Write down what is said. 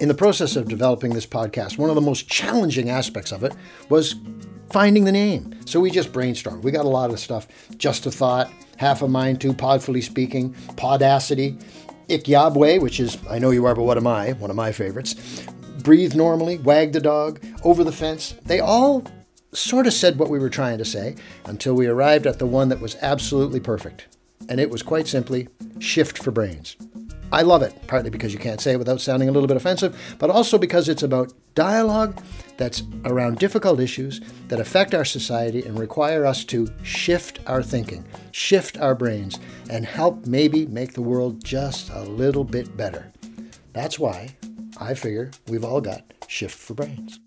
In the process of developing this podcast, one of the most challenging aspects of it was finding the name. So we just brainstormed. We got a lot of stuff. Just a thought, half a mind to, podfully speaking, podacity, Ikyabwe, which is I know you are, but what am I? One of my favorites. Breathe normally, wag the dog, over the fence. They all sort of said what we were trying to say until we arrived at the one that was absolutely perfect. And it was quite simply shift for brains. I love it, partly because you can't say it without sounding a little bit offensive, but also because it's about dialogue that's around difficult issues that affect our society and require us to shift our thinking, shift our brains, and help maybe make the world just a little bit better. That's why I figure we've all got shift for brains.